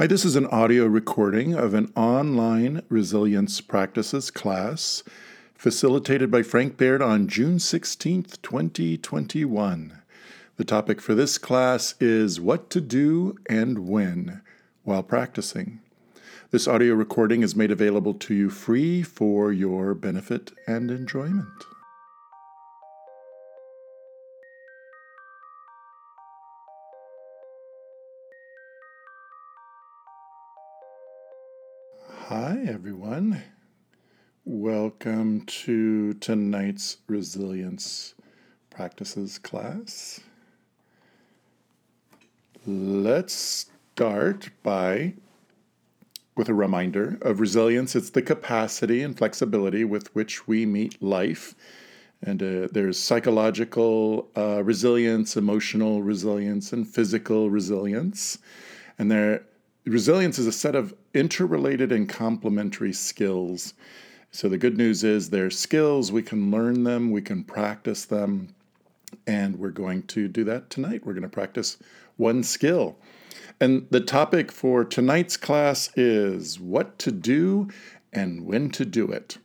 Hi, this is an audio recording of an online resilience practices class facilitated by Frank Baird on June 16th, 2021. The topic for this class is what to do and when while practicing. This audio recording is made available to you free for your benefit and enjoyment. Hi, everyone. Welcome to tonight's resilience practices class. Let's start by with a reminder of resilience. It's the capacity and flexibility with which we meet life. And uh, there's psychological uh, resilience, emotional resilience, and physical resilience. And there resilience is a set of interrelated and complementary skills. So the good news is they're skills, we can learn them, we can practice them, and we're going to do that tonight. We're going to practice one skill. And the topic for tonight's class is what to do and when to do it.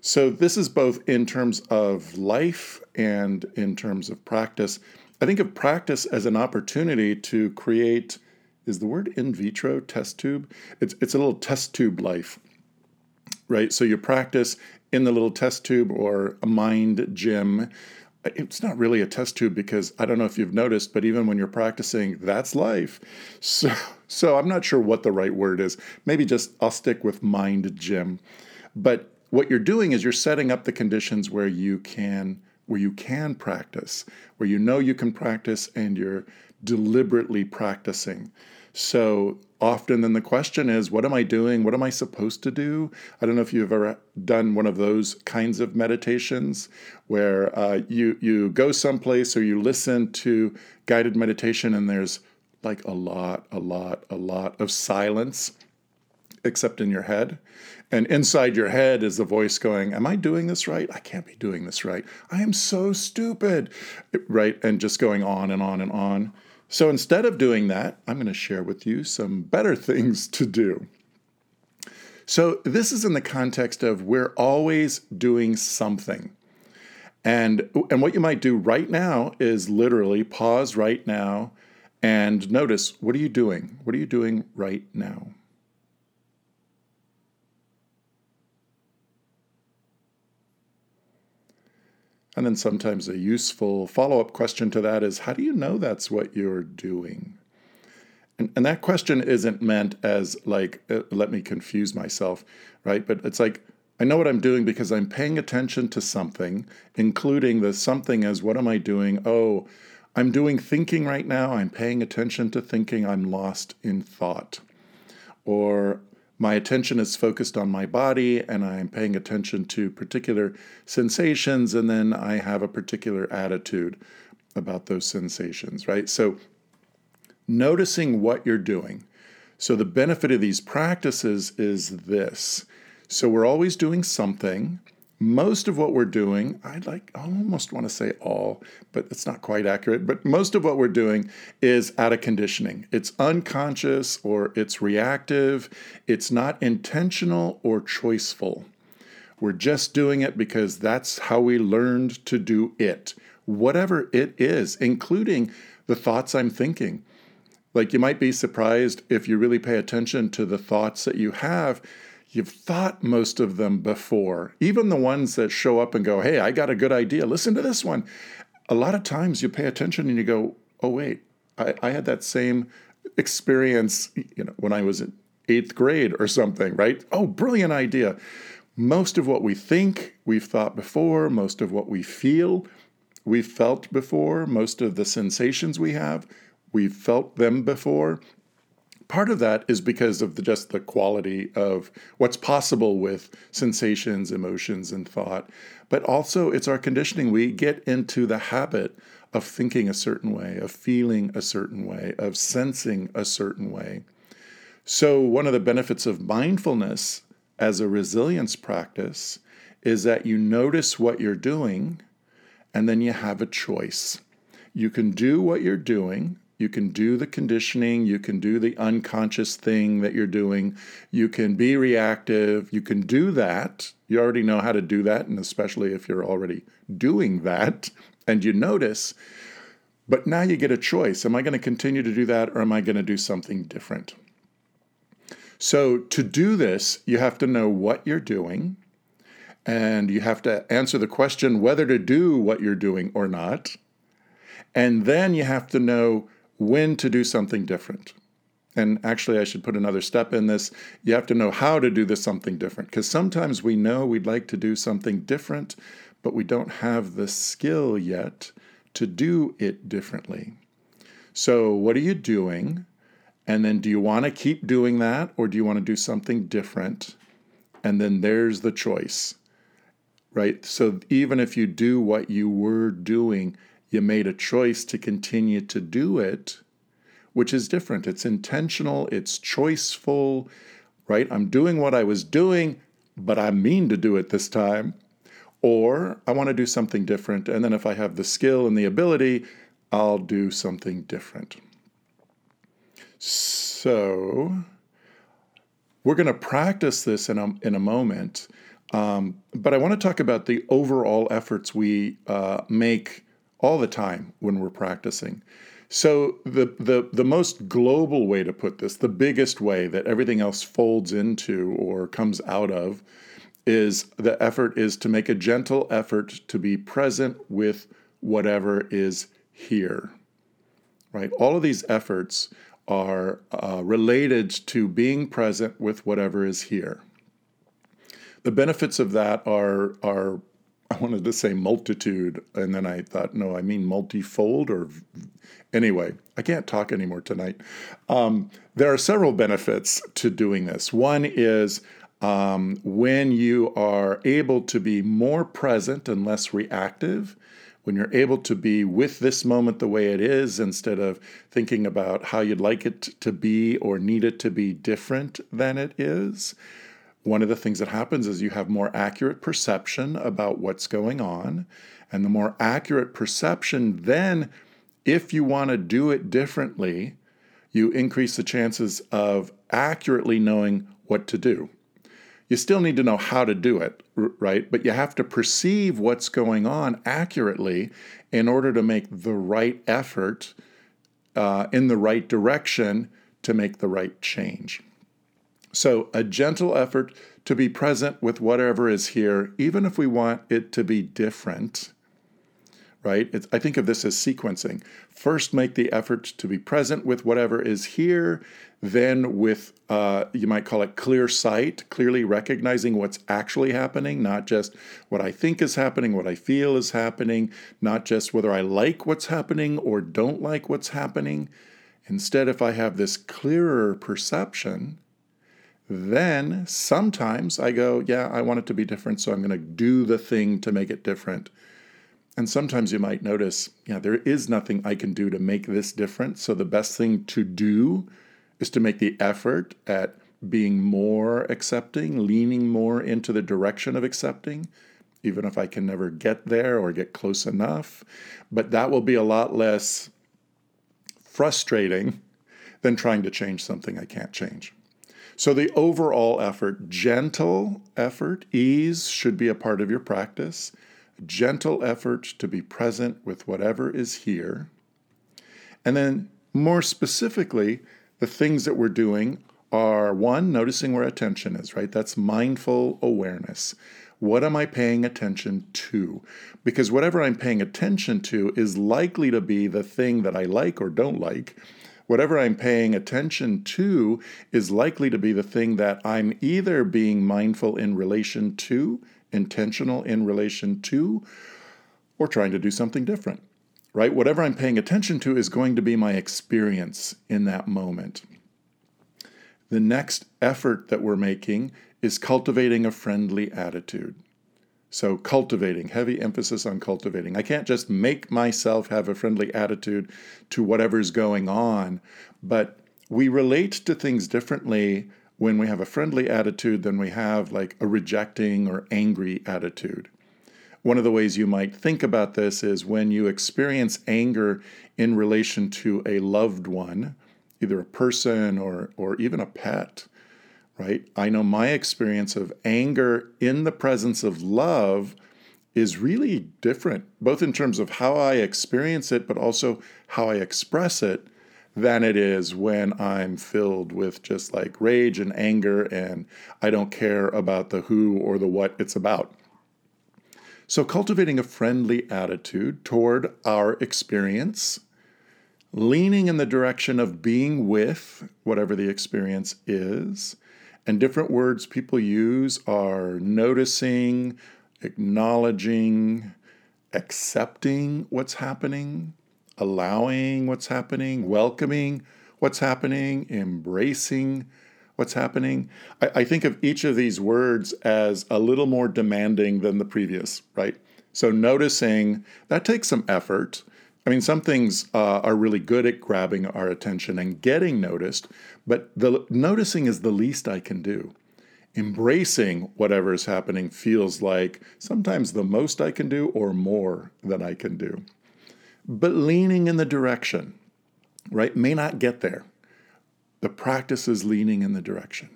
So, this is both in terms of life and in terms of practice. I think of practice as an opportunity to create is the word in vitro test tube? It's, it's a little test tube life, right? So you practice in the little test tube or a mind gym. It's not really a test tube because I don't know if you've noticed, but even when you're practicing, that's life. So, so I'm not sure what the right word is. Maybe just I'll stick with mind gym. But what you're doing is you're setting up the conditions where you can where you can practice, where you know you can practice and you're deliberately practicing. So often then the question is, what am I doing? What am I supposed to do? I don't know if you've ever done one of those kinds of meditations where uh, you you go someplace or you listen to guided meditation and there's like a lot, a lot, a lot of silence, except in your head. And inside your head is the voice going, Am I doing this right? I can't be doing this right. I am so stupid. Right? And just going on and on and on. So instead of doing that, I'm going to share with you some better things to do. So this is in the context of we're always doing something. And, and what you might do right now is literally pause right now and notice what are you doing? What are you doing right now? And then sometimes a useful follow up question to that is how do you know that's what you're doing? And, and that question isn't meant as like, uh, let me confuse myself, right? But it's like, I know what I'm doing because I'm paying attention to something, including the something as what am I doing? Oh, I'm doing thinking right now. I'm paying attention to thinking. I'm lost in thought. Or my attention is focused on my body and I'm paying attention to particular sensations, and then I have a particular attitude about those sensations, right? So, noticing what you're doing. So, the benefit of these practices is this. So, we're always doing something most of what we're doing, I'd like I almost want to say all, but it's not quite accurate, but most of what we're doing is out of conditioning. It's unconscious or it's reactive, it's not intentional or choiceful. We're just doing it because that's how we learned to do it, whatever it is, including the thoughts I'm thinking. Like you might be surprised if you really pay attention to the thoughts that you have You've thought most of them before, even the ones that show up and go, Hey, I got a good idea. Listen to this one. A lot of times you pay attention and you go, Oh, wait, I, I had that same experience you know, when I was in eighth grade or something, right? Oh, brilliant idea. Most of what we think, we've thought before. Most of what we feel, we've felt before. Most of the sensations we have, we've felt them before part of that is because of the, just the quality of what's possible with sensations, emotions, and thought. But also, it's our conditioning. We get into the habit of thinking a certain way, of feeling a certain way, of sensing a certain way. So, one of the benefits of mindfulness as a resilience practice is that you notice what you're doing and then you have a choice. You can do what you're doing You can do the conditioning, you can do the unconscious thing that you're doing, you can be reactive, you can do that. You already know how to do that, and especially if you're already doing that and you notice. But now you get a choice. Am I going to continue to do that or am I going to do something different? So, to do this, you have to know what you're doing and you have to answer the question whether to do what you're doing or not. And then you have to know when to do something different. And actually, I should put another step in this. You have to know how to do this something different because sometimes we know we'd like to do something different, but we don't have the skill yet to do it differently. So, what are you doing? And then, do you want to keep doing that or do you want to do something different? And then there's the choice, right? So, even if you do what you were doing, you made a choice to continue to do it, which is different. It's intentional, it's choiceful, right? I'm doing what I was doing, but I mean to do it this time. Or I want to do something different. And then if I have the skill and the ability, I'll do something different. So we're going to practice this in a, in a moment. Um, but I want to talk about the overall efforts we uh, make all the time when we're practicing. So the the the most global way to put this, the biggest way that everything else folds into or comes out of is the effort is to make a gentle effort to be present with whatever is here. Right? All of these efforts are uh, related to being present with whatever is here. The benefits of that are are I wanted to say multitude, and then I thought, no, I mean multifold. Or anyway, I can't talk anymore tonight. Um, there are several benefits to doing this. One is um, when you are able to be more present and less reactive. When you're able to be with this moment the way it is instead of thinking about how you'd like it to be or need it to be different than it is one of the things that happens is you have more accurate perception about what's going on. And the more accurate perception, then, if you want to do it differently, you increase the chances of accurately knowing what to do. You still need to know how to do it, right? But you have to perceive what's going on accurately in order to make the right effort uh, in the right direction to make the right change. So, a gentle effort to be present with whatever is here, even if we want it to be different, right? It's, I think of this as sequencing. First, make the effort to be present with whatever is here, then, with, uh, you might call it clear sight, clearly recognizing what's actually happening, not just what I think is happening, what I feel is happening, not just whether I like what's happening or don't like what's happening. Instead, if I have this clearer perception, then sometimes I go, yeah, I want it to be different, so I'm going to do the thing to make it different. And sometimes you might notice, yeah, there is nothing I can do to make this different. So the best thing to do is to make the effort at being more accepting, leaning more into the direction of accepting, even if I can never get there or get close enough. But that will be a lot less frustrating than trying to change something I can't change. So, the overall effort, gentle effort, ease should be a part of your practice. Gentle effort to be present with whatever is here. And then, more specifically, the things that we're doing are one, noticing where attention is, right? That's mindful awareness. What am I paying attention to? Because whatever I'm paying attention to is likely to be the thing that I like or don't like whatever I'm paying attention to is likely to be the thing that I'm either being mindful in relation to, intentional in relation to, or trying to do something different, right? Whatever I'm paying attention to is going to be my experience in that moment. The next effort that we're making is cultivating a friendly attitude. So, cultivating, heavy emphasis on cultivating. I can't just make myself have a friendly attitude to whatever's going on, but we relate to things differently when we have a friendly attitude than we have like a rejecting or angry attitude. one of the ways you might think about this is when you experience anger in relation to a loved one, either a person or, or even a pet, right? I know my experience of anger in the presence of love is really different, both in terms of how I experience it, but also how I express it, than it is when I'm filled with just like rage and anger and I don't care about the who or the what it's about. So, cultivating a friendly attitude toward our experience, leaning in the direction of being with whatever the experience is, and different words people use are noticing, acknowledging, accepting what's happening, allowing what's happening, welcoming what's happening, embracing what's happening. I, I, think of each of these words as a little more demanding than the previous, right? So noticing, that takes some effort. I mean, some things uh, are really good at grabbing our attention and getting noticed, but the noticing is the least I can do. Embracing whatever is happening feels like sometimes the most I can do or more than I can do. But leaning in the direction, right, may not get there. The practice is leaning in the direction.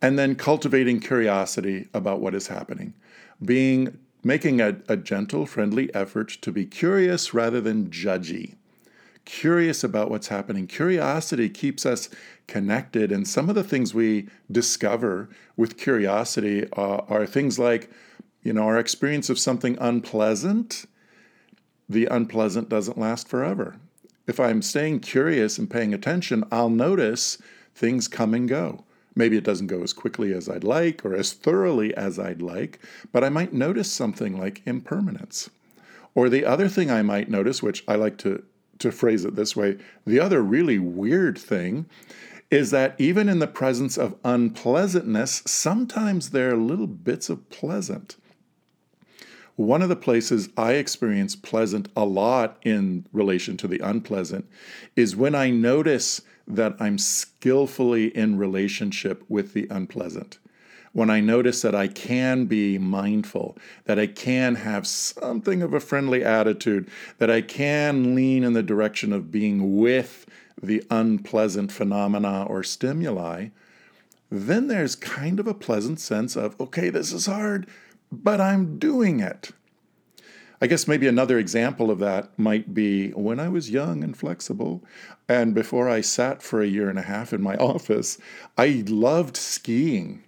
And then cultivating curiosity about what is happening, being making a, a gentle, friendly effort to be curious rather than judgy. Curious about what's happening. Curiosity keeps us connected. And some of the things we discover with curiosity uh, are things like, you know, our experience of something unpleasant. The unpleasant doesn't last forever. If I'm staying curious and paying attention, I'll notice things come and go. Maybe it doesn't go as quickly as I'd like or as thoroughly as I'd like, but I might notice something like impermanence. Or the other thing I might notice, which I like to, to phrase it this way, the other really weird thing is that even in the presence of unpleasantness, sometimes there are little bits of pleasant. One of the places I experience pleasant a lot in relation to the unpleasant is when I notice that I'm skillfully in relationship with the unpleasant. When I notice that I can be mindful, that I can have something of a friendly attitude, that I can lean in the direction of being with the unpleasant phenomena or stimuli, then there's kind of a pleasant sense of, okay, this is hard, but I'm doing it. I guess maybe another example of that might be when I was young and flexible, and before I sat for a year and a half in my office, I loved skiing.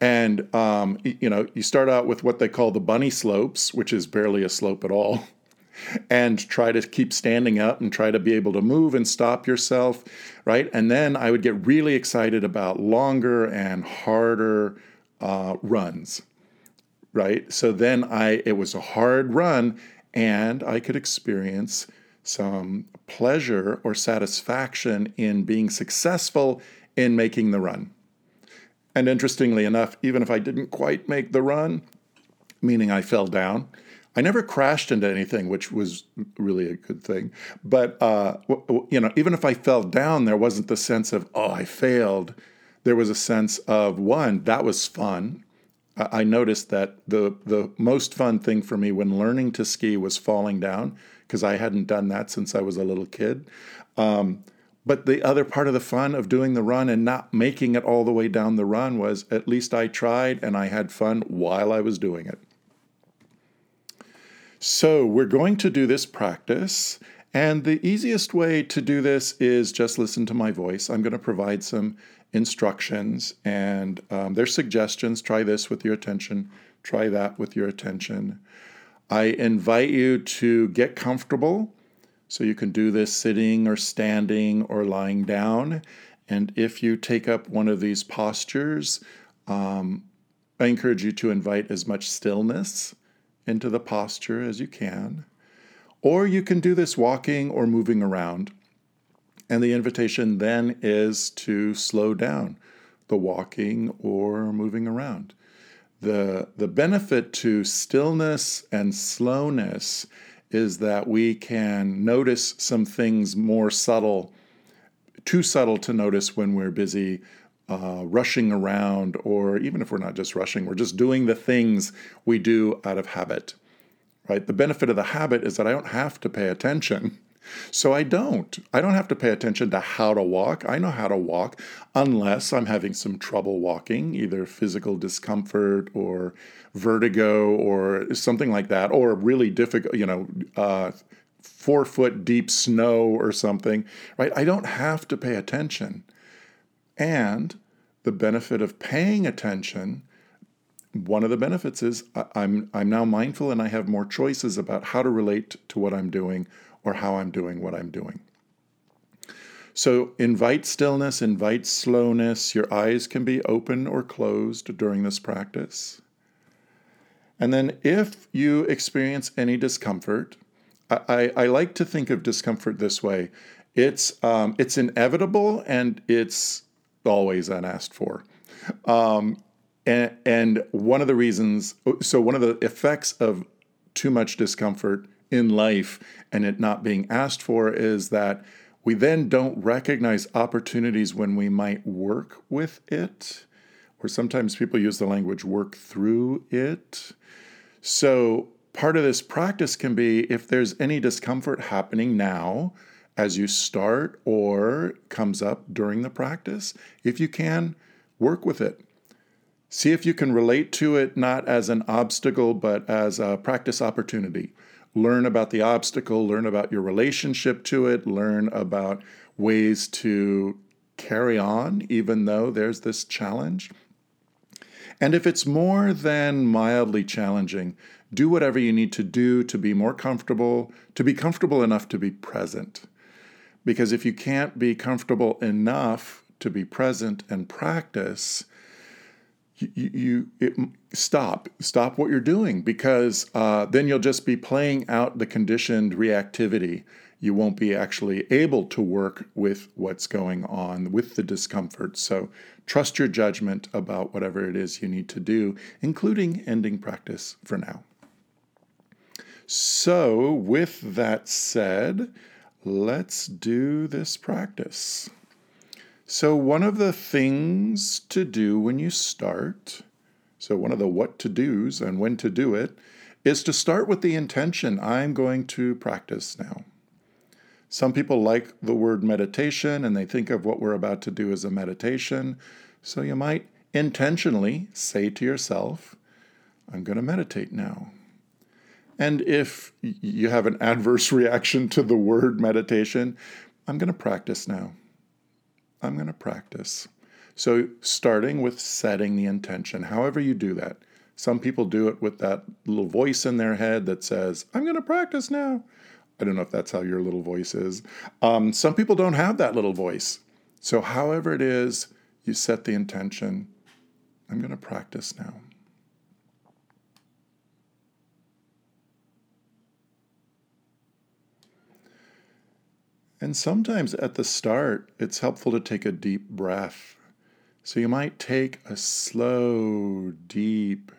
And, um, you know, you start out with what they call the bunny slopes, which is barely a slope at all, and try to keep standing up and try to be able to move and stop yourself, right? And then I would get really excited about longer and harder uh, runs right? So then I it was a hard run and I could experience some pleasure or satisfaction in being successful in making the run. And interestingly enough, even if I didn't quite make the run, meaning I fell down, I never crashed into anything, which was really a good thing. But uh, you know, even if I fell down, there wasn't the sense of oh, I failed. There was a sense of one that was fun, I noticed that the the most fun thing for me when learning to ski was falling down because I hadn't done that since I was a little kid. Um, but the other part of the fun of doing the run and not making it all the way down the run was at least I tried and I had fun while I was doing it. So we're going to do this practice. And the easiest way to do this is just listen to my voice. I'm going to provide some instructions and um, their suggestions. Try this with your attention, try that with your attention. I invite you to get comfortable. So you can do this sitting or standing or lying down. And if you take up one of these postures, um, I encourage you to invite as much stillness into the posture as you can. Or you can do this walking or moving around. And the invitation then is to slow down the walking or moving around. The, the benefit to stillness and slowness is that we can notice some things more subtle, too subtle to notice when we're busy uh, rushing around, or even if we're not just rushing, we're just doing the things we do out of habit. right? The benefit of the habit is that I don't have to pay attention. So I don't. I don't have to pay attention to how to walk. I know how to walk unless I'm having some trouble walking, either physical discomfort or vertigo or something like that, or really difficult, you know, uh, four foot deep snow or something, right? I don't have to pay attention. And the benefit of paying attention one of the benefits is I'm I'm now mindful and I have more choices about how to relate to what I'm doing or how I'm doing what I'm doing. So invite stillness, invite slowness. Your eyes can be open or closed during this practice. And then if you experience any discomfort, I, I, like to think of discomfort this way. It's um, it's inevitable and it's always unasked for. Um, and, and one of the reasons, so one of the effects of too much discomfort in life and it not being asked for is that we then don't recognize opportunities when we might work with it, or sometimes people use the language work through it. So, part of this practice can be if there's any discomfort happening now as you start or comes up during the practice, if you can, work with it. See if you can relate to it not as an obstacle, but as a practice opportunity. Learn about the obstacle, learn about your relationship to it, learn about ways to carry on, even though there's this challenge. And if it's more than mildly challenging, do whatever you need to do to be more comfortable, to be comfortable enough to be present. Because if you can't be comfortable enough to be present and practice, you, you it, stop stop what you're doing because uh, then you'll just be playing out the conditioned reactivity. You won't be actually able to work with what's going on with the discomfort. So trust your judgment about whatever it is you need to do including ending practice for now. So with that said let's do this practice so, one of the things to do when you start, so one of the what to do's and when to do it, is to start with the intention I'm going to practice now. Some people like the word meditation and they think of what we're about to do as a meditation. So, you might intentionally say to yourself, I'm going to meditate now. And if you have an adverse reaction to the word meditation, I'm going to practice now. I'm going to practice. So, starting with setting the intention, however you do that. Some people do it with that little voice in their head that says, I'm going to practice now. I don't know if that's how your little voice is. Um, some people don't have that little voice. So, however it is, you set the intention, I'm going to practice now. And sometimes at the start, it's helpful to take a deep breath. So you might take a slow, deep,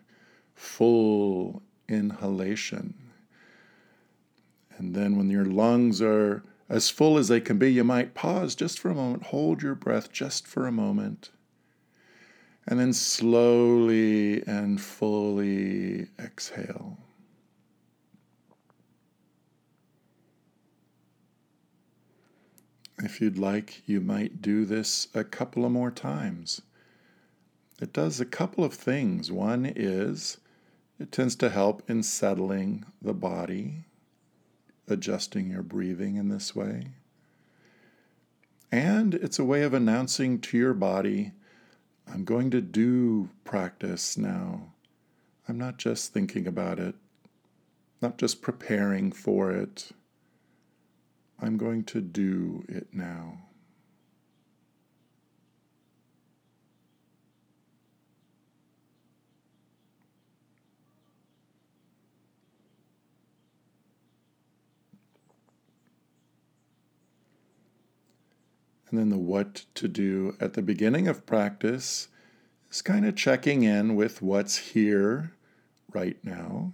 full inhalation. And then when your lungs are as full as they can be, you might pause just for a moment, hold your breath just for a moment, and then slowly and fully exhale. If you'd like, you might do this a couple of more times. It does a couple of things. One is it tends to help in settling the body, adjusting your breathing in this way. And it's a way of announcing to your body, I'm going to do practice now. I'm not just thinking about it, not just preparing for it. I'm going to do it now. And then the what to do at the beginning of practice is kind of checking in with what's here right now.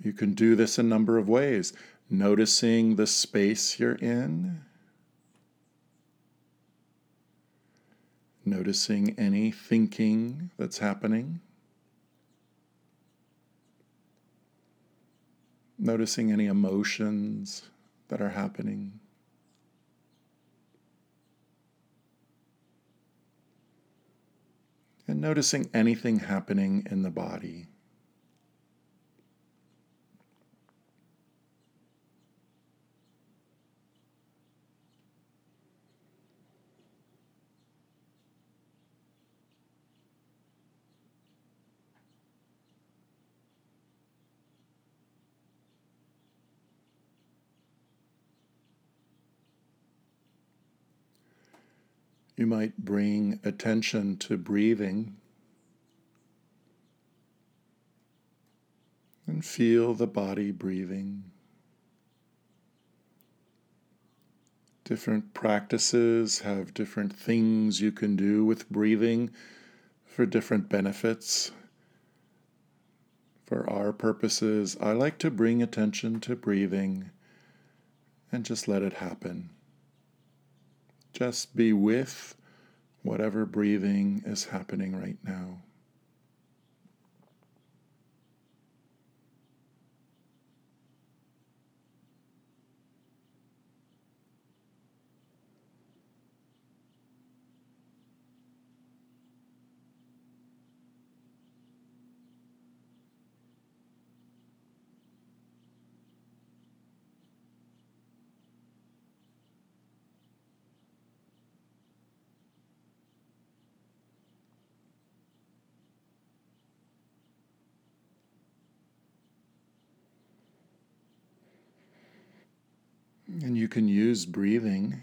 You can do this a number of ways noticing the space you're in, noticing any thinking that's happening. noticing any emotions that are happening. And noticing anything happening in the body. You might bring attention to breathing and feel the body breathing. Different practices have different things you can do with breathing for different benefits. For our purposes, I like to bring attention to breathing and just let it happen. Just be with whatever breathing is happening right now. And you can use breathing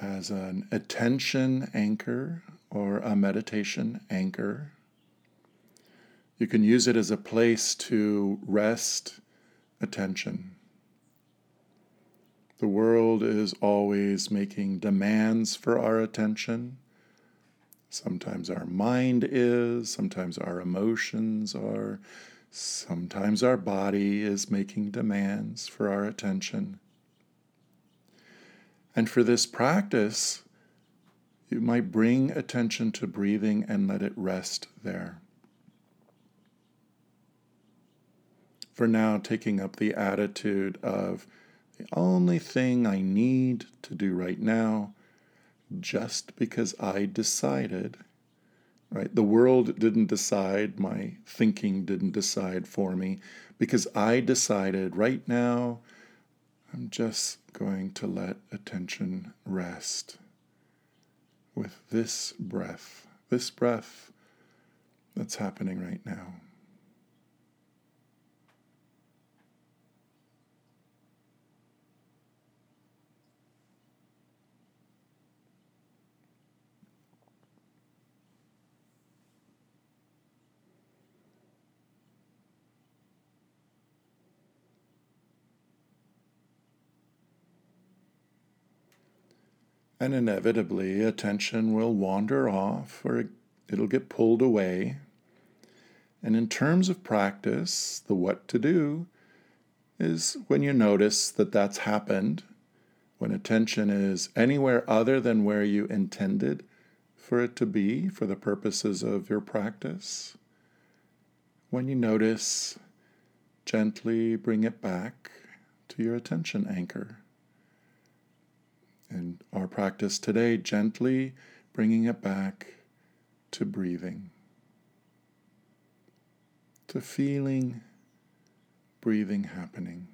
as an attention anchor or a meditation anchor. You can use it as a place to rest attention. The world is always making demands for our attention. Sometimes our mind is, sometimes our emotions are, sometimes our body is making demands for our attention. And for this practice, you might bring attention to breathing and let it rest there. For now, taking up the attitude of the only thing I need to do right now, just because I decided, right? The world didn't decide, my thinking didn't decide for me, because I decided right now I'm just going to let attention rest with this breath, this breath that's happening right now. And inevitably, attention will wander off or it'll get pulled away. And in terms of practice, the what to do is when you notice that that's happened, when attention is anywhere other than where you intended for it to be for the purposes of your practice. When you notice, gently bring it back to your attention anchor in our practice today, gently bringing it back to breathing, to feeling breathing happening.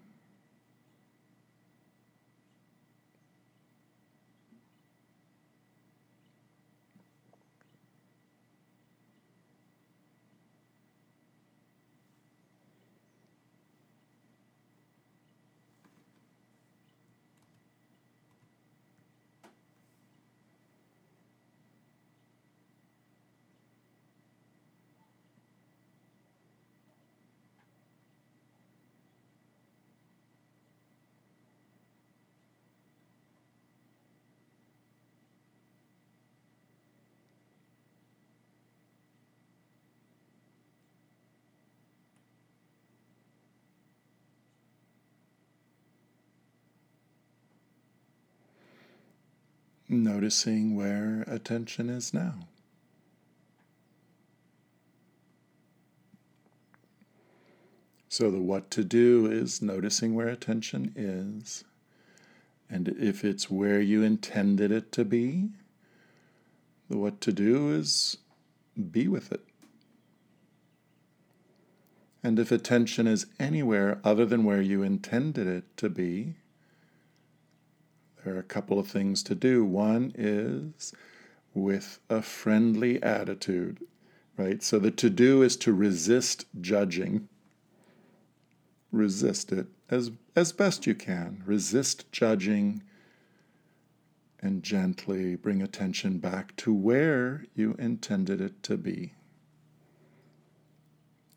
Noticing where attention is now. So the what to do is noticing where attention is. And if it's where you intended it to be, the what to do is be with it. And if attention is anywhere other than where you intended it to be, there are a couple of things to do. One is with a friendly attitude, right? So the to do is to resist judging. Resist it as, as best you can. Resist judging and gently bring attention back to where you intended it to be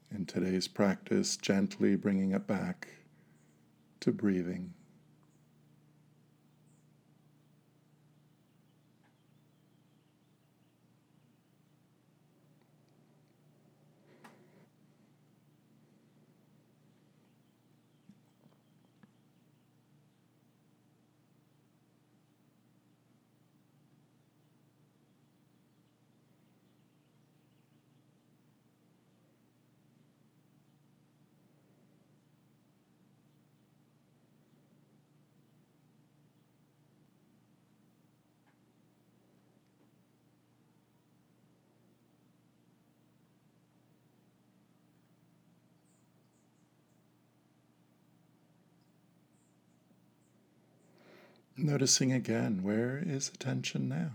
in today's practice, gently bringing it back to breathing. Noticing again, where is attention now?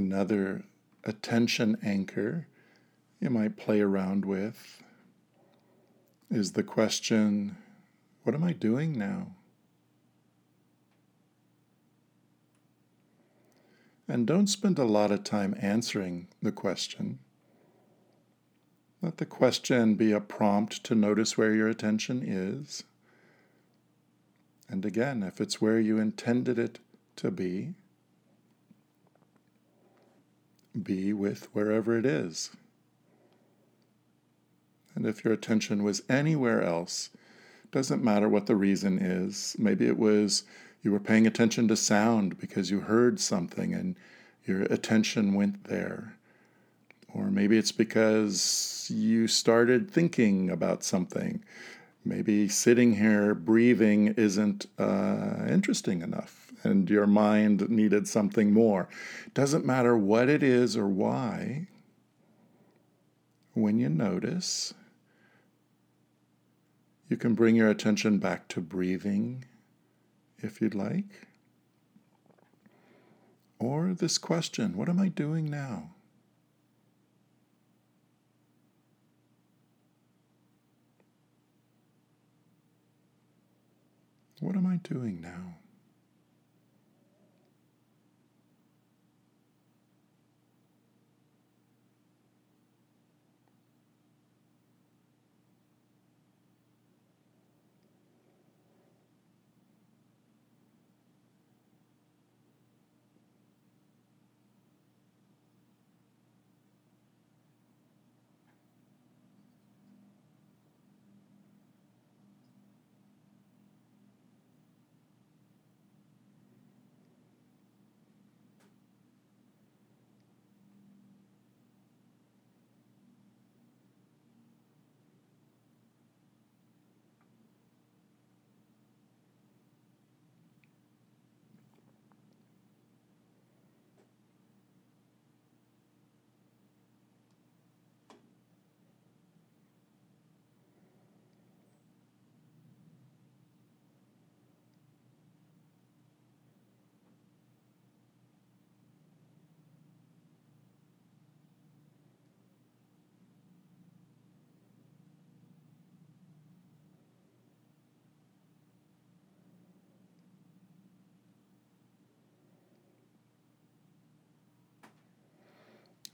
Another attention anchor you might play around with is the question what am I doing now? And don't spend a lot of time answering the question. Let the question be a prompt to notice where your attention is. And again, if it's where you intended it to be, be with wherever it is. And if your attention was anywhere else, doesn't matter what the reason is. Maybe it was you were paying attention to sound because you heard something and your attention went there. Or maybe it's because you started thinking about something. Maybe sitting here breathing isn't uh, interesting enough and your mind needed something more. Doesn't matter what it is or why, when you notice, you can bring your attention back to breathing if you'd like. Or this question what am I doing now? What am I doing now?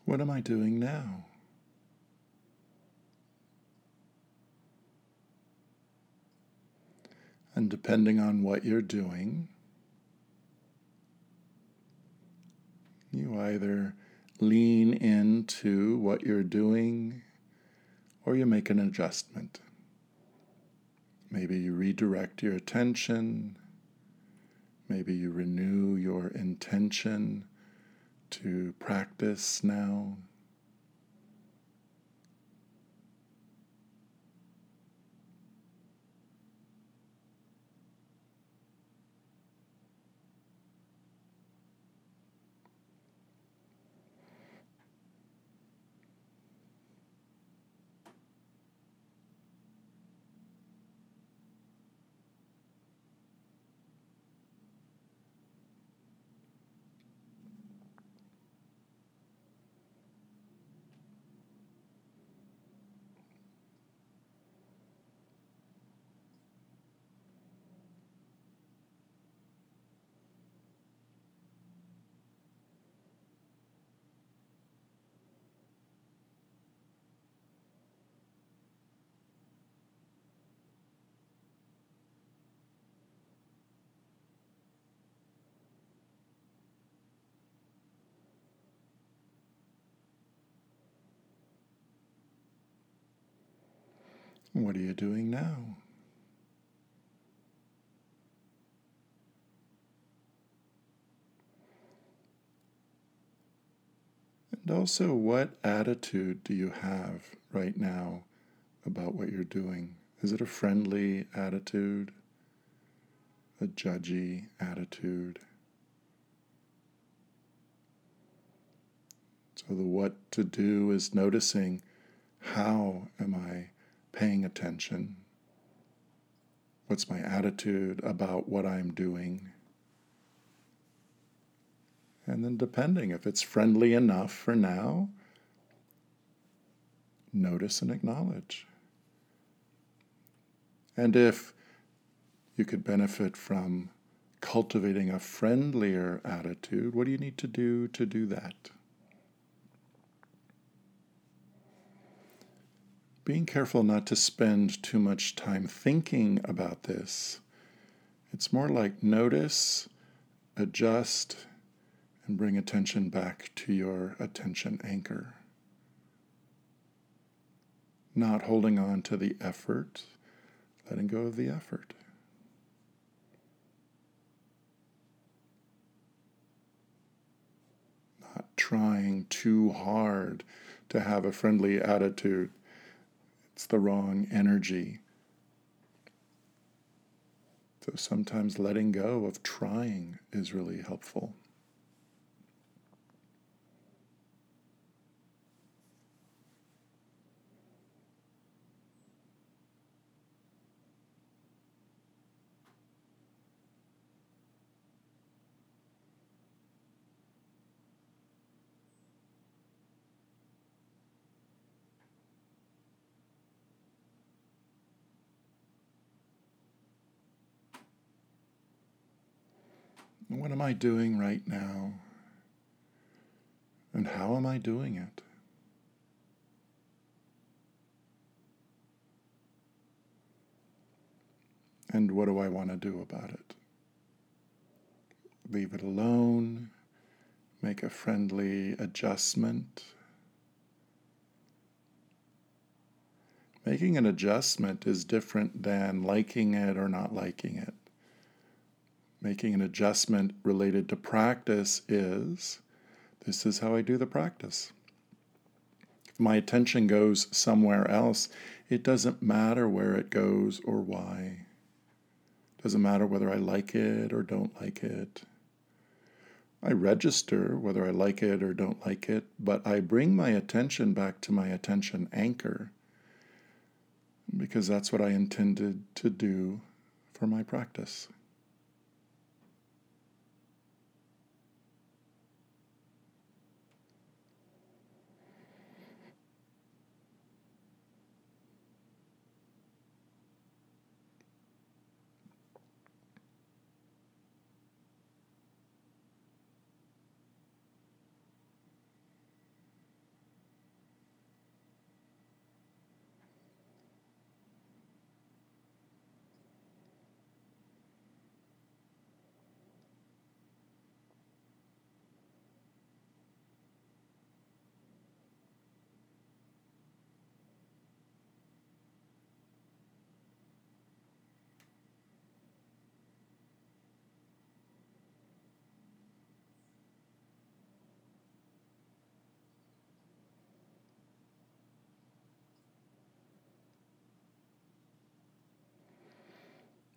What am I doing now? And depending on what you're doing, you either lean into what you're doing or you make an adjustment. Maybe you redirect your attention. Maybe you renew your intention to practice now. What are you doing now? And also, what attitude do you have right now about what you're doing? Is it a friendly attitude? A judgy attitude? So, the what to do is noticing how am I paying attention? What's my attitude about what I'm doing? And then, depending if it's friendly enough for now, notice and acknowledge. And if you could benefit from cultivating a friendlier attitude, what do you need to do to do that? Being careful not to spend too much time thinking about this. It's more like notice, adjust, and bring attention back to your attention anchor. Not holding on to the effort, letting go of the effort. Not trying too hard to have a friendly attitude it's the wrong energy. So sometimes letting go of trying is really helpful. What am I doing right now? And how am I doing it? And what do I want to do about it? Leave it alone, make a friendly adjustment. Making an adjustment is different than liking it or not liking it making an adjustment related to practice is this is how I do the practice. If my attention goes somewhere else, it doesn't matter where it goes or why. It doesn't matter whether I like it or don't like it. I register whether I like it or don't like it, but I bring my attention back to my attention anchor because that's what I intended to do for my practice.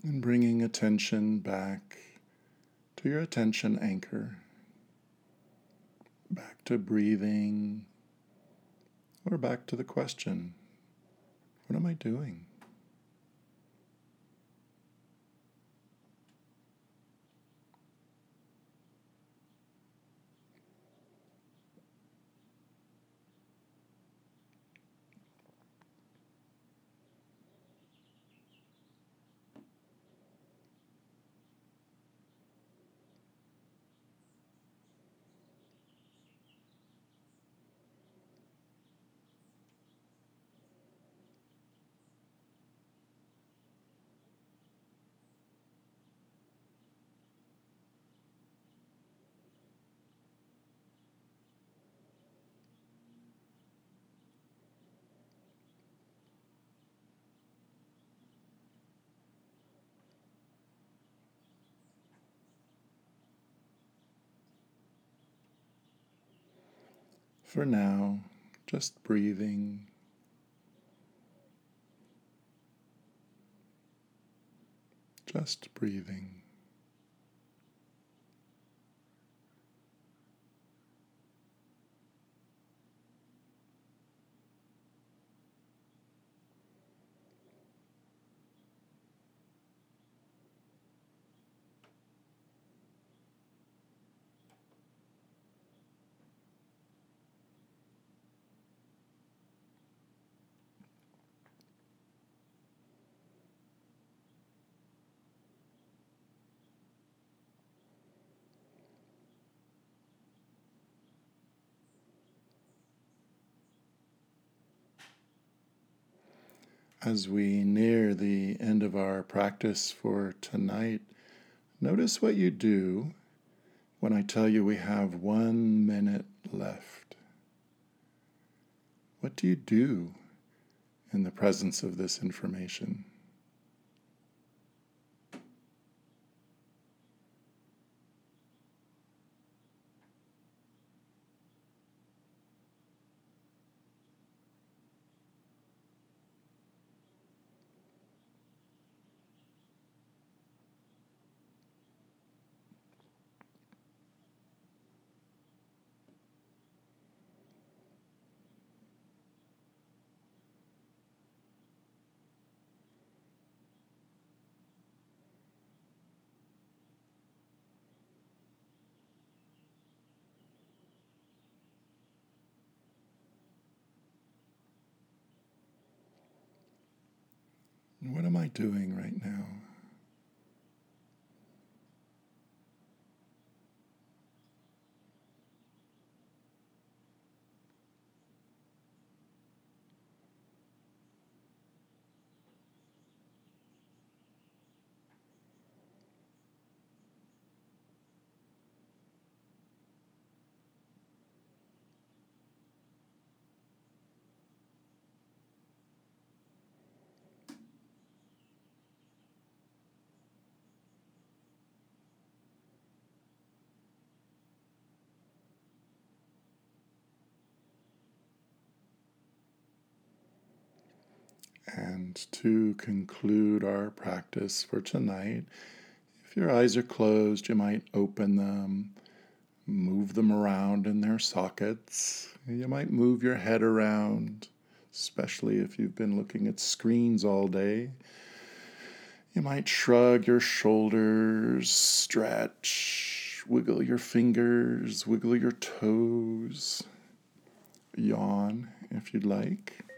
And bringing attention back to your attention anchor, back to breathing, or back to the question what am I doing? For now, just breathing. Just breathing. As we near the end of our practice for tonight, notice what you do when I tell you we have one minute left. What do you do in the presence of this information? What am I doing right now? And to conclude our practice for tonight, if your eyes are closed, you might open them, move them around in their sockets. You might move your head around, especially if you've been looking at screens all day. You might shrug your shoulders, stretch, wiggle your fingers, wiggle your toes, yawn if you'd like.